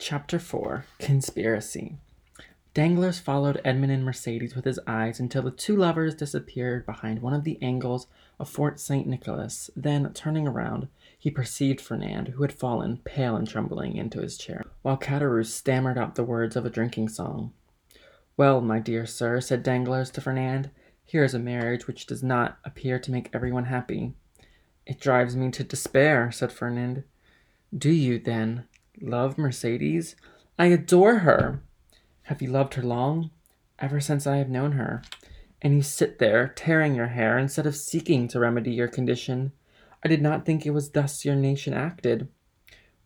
Chapter 4 Conspiracy Danglars followed Edmond and Mercédès with his eyes until the two lovers disappeared behind one of the angles of Fort St. Nicholas. Then, turning around, he perceived Fernand, who had fallen, pale and trembling, into his chair, while Caderousse stammered out the words of a drinking song. "Well, my dear sir," said Danglars to Fernand, "here is a marriage which does not appear to make everyone happy." "It drives me to despair," said Fernand. "Do you, then, love Mercédès?" "I adore her." "Have you loved her long?" "Ever since I have known her." "And you sit there, tearing your hair, instead of seeking to remedy your condition. I did not think it was thus your nation acted."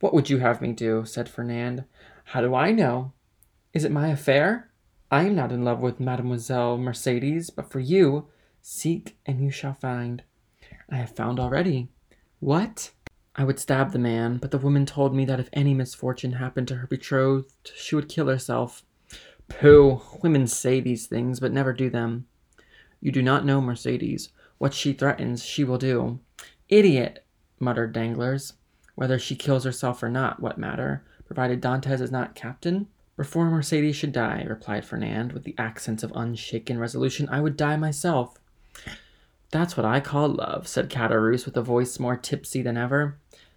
"What would you have me do?" said Fernand. "How do I know? Is it my affair? I am not in love with Mademoiselle Mercédès, but for you, seek and you shall find." "I have found already." "What?" "I would stab the man, but the woman told me that if any misfortune happened to her betrothed she would kill herself." "Pooh! women say these things, but never do them." "You do not know Mercédès. What she threatens she will do." "Idiot!" muttered Danglars. "Whether she kills herself or not, what matter, provided Dantès is not captain?" "Before Mercédès should die," replied Fernand, with the accents of unshaken resolution, "I would die myself." "That's what I call love," said Caderousse, with a voice more tipsy than ever.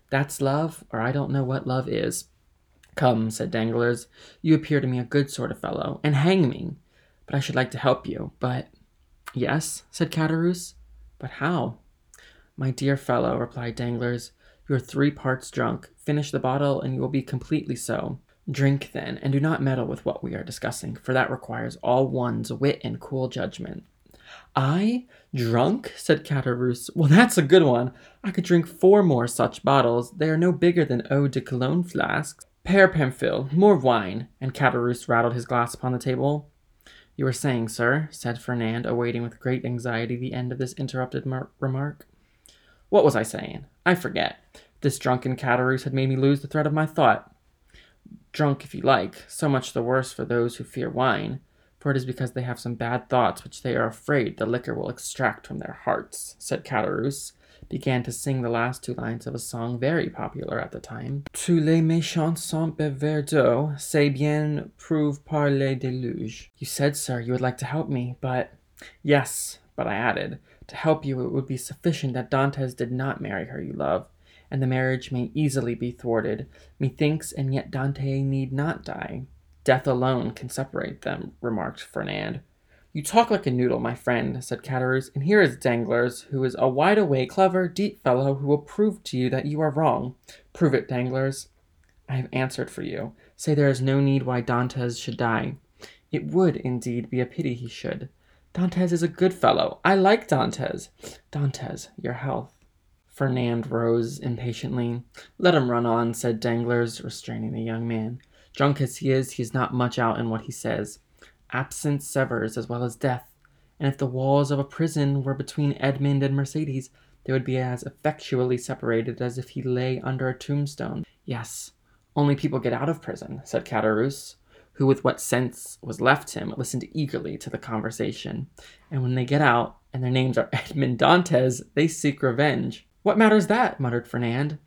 "That's love, or I don't know what love is." "Come," said Danglars, "you appear to me a good sort of fellow, and hang me! But I should like to help you, but—" "Yes," said Caderousse, "but how?" "My dear fellow," replied Danglars, "you are three parts drunk; finish the bottle, and you will be completely so. Drink, then, and do not meddle with what we are discussing, for that requires all one's wit and cool judgment." "I drunk?" said Caderousse. "Well, that's a good one. I could drink four more such bottles; they are no bigger than eau de Cologne flasks. Père Pamphile, more wine!" and Caderousse rattled his glass upon the table. "You were saying, sir," said Fernand, awaiting with great anxiety the end of this interrupted remark. What was I saying? I forget. This drunken Caderousse had made me lose the thread of my thought. Drunk, if you like, so much the worse for those who fear wine, for it is because they have some bad thoughts which they are afraid the liquor will extract from their hearts, said Caderousse, began to sing the last two lines of a song very popular at the time. Tous les méchants sont buveurs c'est bien prouve par les déluges. You said, sir, you would like to help me, but... Yes, but I added, to help you, it would be sufficient that Dantès did not marry her you love, and the marriage may easily be thwarted, methinks, and yet Dantès need not die. Death alone can separate them, remarked Fernand. You talk like a noodle, my friend, said Caderousse, and here is Danglars, who is a wide-awake, clever, deep fellow, who will prove to you that you are wrong. Prove it, Danglars. I have answered for you. Say there is no need why Dantès should die. It would, indeed, be a pity he should. Dantès is a good fellow. I like Dantès. Dantès, your health. Fernand rose impatiently. Let him run on, said Danglars, restraining the young man. Drunk as he is, he is not much out in what he says. Absence severs as well as death, and if the walls of a prison were between Edmond and Mercédès, they would be as effectually separated as if he lay under a tombstone. Yes, only people get out of prison, said Caderousse who, with what sense was left him, listened eagerly to the conversation. And when they get out, and their names are Edmond Dantès, they seek revenge. What matters that? muttered Fernand.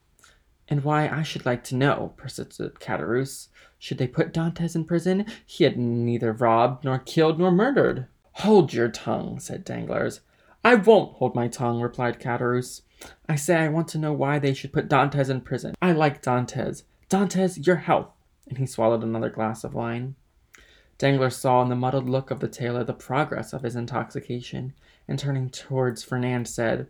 And why I should like to know, persisted Caderousse. Should they put Dantès in prison? He had neither robbed, nor killed, nor murdered. Hold your tongue, said Danglars. I won't hold my tongue, replied Caderousse. I say I want to know why they should put Dantès in prison. I like Dantès. Dantès, your health and he swallowed another glass of wine. Danglars saw in the muddled look of the tailor the progress of his intoxication, and turning towards Fernand, said,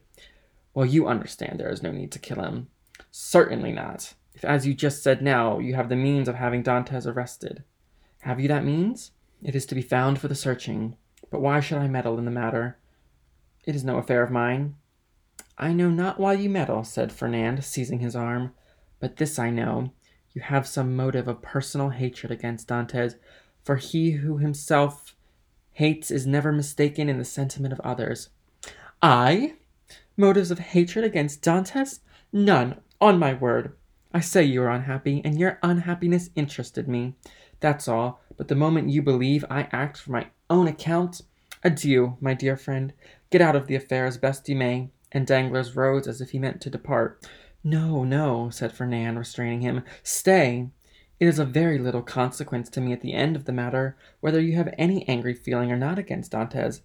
Well, you understand there is no need to kill him. Certainly not. If, as you just said now, you have the means of having Dantès arrested. Have you that means? It is to be found for the searching. But why should I meddle in the matter? It is no affair of mine. I know not why you meddle, said Fernand, seizing his arm. But this I know, you have some motive of personal hatred against Dantès, for he who himself hates is never mistaken in the sentiment of others. I? Motives of hatred against Dantès? None, on my word. I say you are unhappy, and your unhappiness interested me. That's all. But the moment you believe I act for my own account, adieu, my dear friend. Get out of the affair as best you may. And Danglars rose as if he meant to depart. No, no, said Fernand, restraining him. Stay. It is of very little consequence to me at the end of the matter whether you have any angry feeling or not against Dantès.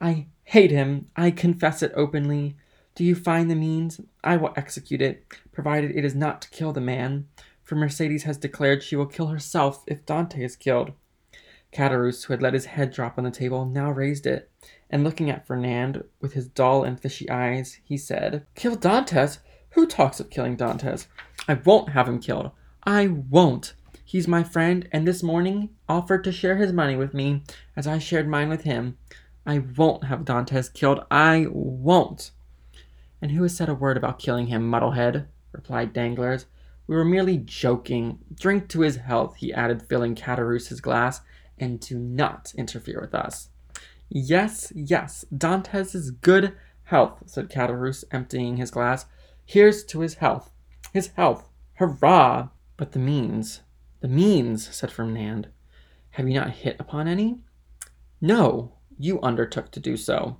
I hate him, I confess it openly. Do you find the means? I will execute it, provided it is not to kill the man, for Mercédès has declared she will kill herself if Dantès is killed. Caderousse, who had let his head drop on the table, now raised it, and looking at Fernand with his dull and fishy eyes, he said, Kill Dantès? Who talks of killing Dantès? I won't have him killed. I won't. He's my friend, and this morning offered to share his money with me, as I shared mine with him. I won't have Dantès killed. I won't. And who has said a word about killing him, Muddlehead? replied Danglars. We were merely joking. Drink to his health, he added, filling Caderousse's glass, and do not interfere with us. Yes, yes, Dantès' good health, said Caderousse, emptying his glass. Here's to his health. His health. Hurrah! But the means, the means, said Fernand. Have you not hit upon any? No, you undertook to do so.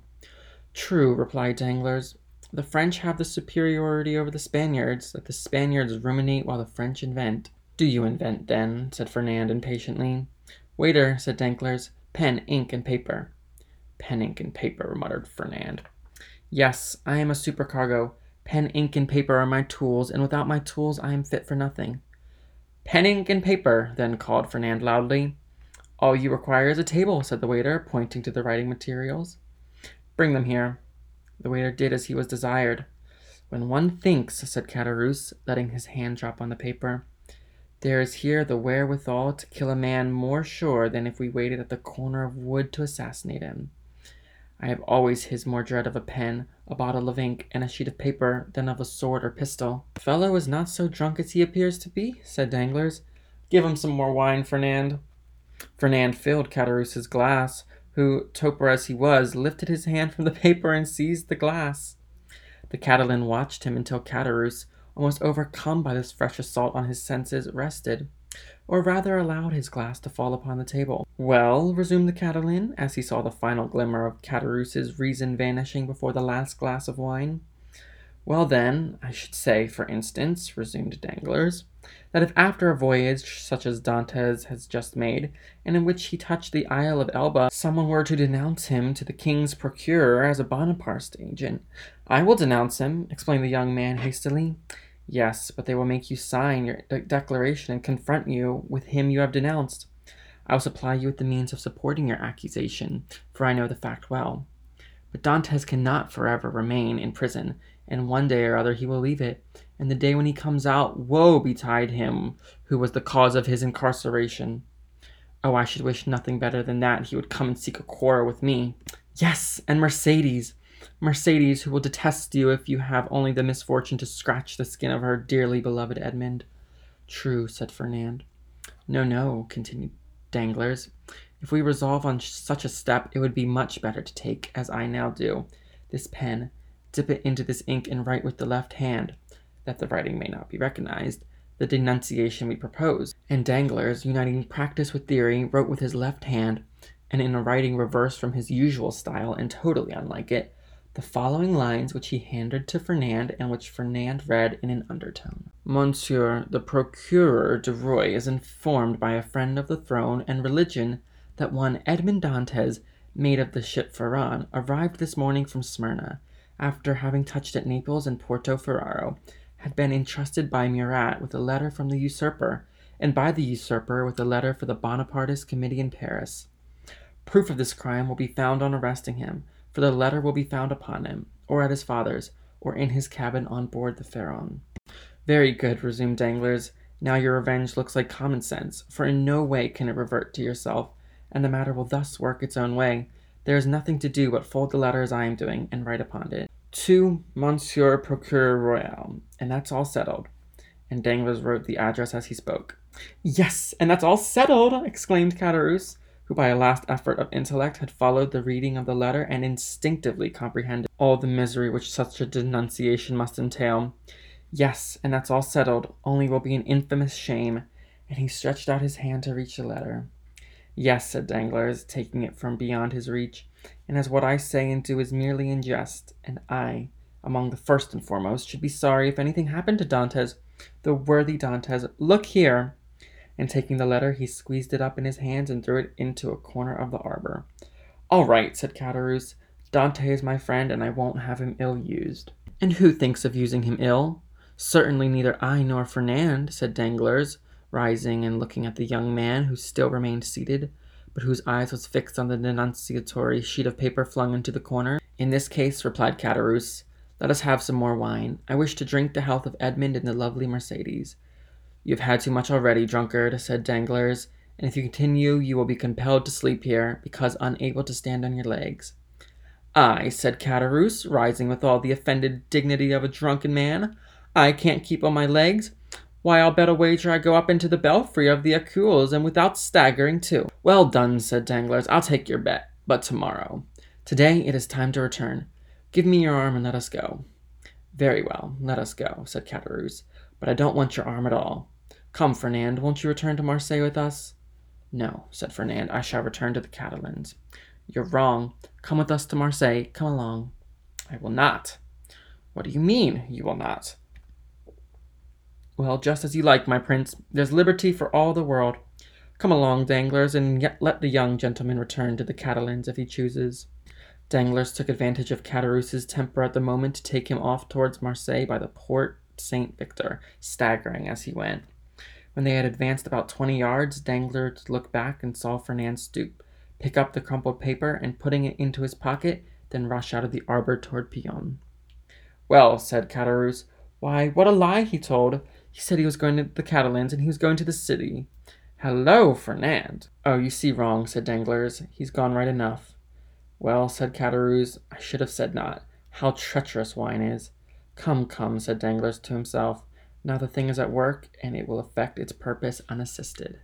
True, replied Danglars. The French have the superiority over the Spaniards, that the Spaniards ruminate while the French invent. Do you invent, then? said Fernand impatiently. Waiter, said Danglars, pen, ink, and paper. Pen, ink, and paper, muttered Fernand. Yes, I am a supercargo. Pen, ink, and paper are my tools, and without my tools I am fit for nothing. Pen, ink, and paper, then called Fernand loudly. All you require is a table, said the waiter, pointing to the writing materials. Bring them here. The waiter did as he was desired. When one thinks, said Caderousse, letting his hand drop on the paper, there is here the wherewithal to kill a man more sure than if we waited at the corner of wood to assassinate him. I have always his more dread of a pen, a bottle of ink, and a sheet of paper than of a sword or pistol. The fellow is not so drunk as he appears to be, said Danglars. Give him some more wine, Fernand. Fernand filled Caderousse's glass, who, toper as he was, lifted his hand from the paper and seized the glass. The Catalan watched him until Caderousse, almost overcome by this fresh assault on his senses, rested, or rather allowed his glass to fall upon the table. Well, resumed the Catalan, as he saw the final glimmer of Caderousse's reason vanishing before the last glass of wine. Well, then, I should say, for instance, resumed Danglars, that if after a voyage such as Dantès has just made, and in which he touched the Isle of Elba, someone were to denounce him to the king's procureur as a Bonapartist agent, I will denounce him, explained the young man hastily. Yes, but they will make you sign your de- declaration and confront you with him you have denounced. I will supply you with the means of supporting your accusation, for I know the fact well. But Dantès cannot forever remain in prison, and one day or other he will leave it, and the day when he comes out, woe betide him who was the cause of his incarceration. Oh, I should wish nothing better than that he would come and seek a quarrel with me. Yes, and Mercédès. Mercédès, who will detest you if you have only the misfortune to scratch the skin of her dearly beloved Edmond. True, said Fernand. No, no, continued Danglars. If we resolve on such a step, it would be much better to take, as I now do, this pen, dip it into this ink, and write with the left hand, that the writing may not be recognized, the denunciation we propose. And Danglars, uniting practice with theory, wrote with his left hand, and in a writing reversed from his usual style and totally unlike it, the following lines which he handed to Fernand and which Fernand read in an undertone. Monsieur the Procureur du Roi is informed by a friend of the throne and religion that one Edmond Dantès, mate of the ship Pharaon, arrived this morning from Smyrna, after having touched at Naples and Porto Ferrajo, had been entrusted by Murat with a letter from the usurper, and by the usurper with a letter for the Bonapartist committee in Paris. Proof of this crime will be found on arresting him, for the letter will be found upon him, or at his father's, or in his cabin on board the Pharaon. Very good, resumed Danglars. Now your revenge looks like common sense, for in no way can it revert to yourself, and the matter will thus work its own way. There is nothing to do but fold the letter as I am doing, and write upon it, To Monsieur Procureur Royal, and that's all settled. And Danglars wrote the address as he spoke. Yes, and that's all settled, exclaimed Caderousse who by a last effort of intellect had followed the reading of the letter and instinctively comprehended all the misery which such a denunciation must entail. Yes, and that's all settled, only will be an infamous shame. And he stretched out his hand to reach the letter. Yes, said Danglars, taking it from beyond his reach, and as what I say and do is merely in jest, and I, among the first and foremost, should be sorry if anything happened to Dantès, the worthy Dantès. Look here! and taking the letter, he squeezed it up in his hands and threw it into a corner of the arbor. All right, said Caderousse. Dantès is my friend, and I won't have him ill used. And who thinks of using him ill? Certainly neither I nor Fernand, said Danglars, rising and looking at the young man, who still remained seated, but whose eyes was fixed on the denunciatory sheet of paper flung into the corner. In this case, replied Caderousse, let us have some more wine. I wish to drink the health of Edmond and the lovely Mercédès. You have had too much already, drunkard, said Danglars, and if you continue you will be compelled to sleep here, because unable to stand on your legs. I, said Caderousse, rising with all the offended dignity of a drunken man, I can't keep on my legs. Why, I'll bet a wager I go up into the belfry of the Accoules, and without staggering, too. Well done, said Danglars, I'll take your bet, but tomorrow. Today it is time to return. Give me your arm and let us go. Very well, let us go, said Caderousse, but I don't want your arm at all. Come, Fernand, won't you return to Marseille with us? No, said Fernand, I shall return to the Catalans. You're wrong. Come with us to Marseille. Come along. I will not. What do you mean, you will not? Well, just as you like, my prince. There's liberty for all the world. Come along, Danglars, and let the young gentleman return to the Catalans if he chooses. Danglars took advantage of Caderousse's temper at the moment to take him off towards Marseille by the Porte Saint Victor, staggering as he went. When they had advanced about twenty yards, Danglars looked back and saw Fernand stoop, pick up the crumpled paper, and putting it into his pocket, then rush out of the arbor toward Pillon. Well, said Caderousse, why, what a lie he told! He said he was going to the Catalans, and he was going to the city. Hello, Fernand! Oh, you see wrong, said Danglars. He's gone right enough. Well, said Caderousse, I should have said not. How treacherous wine is! Come, come, said Danglars to himself. Now the thing is at work, and it will effect its purpose unassisted.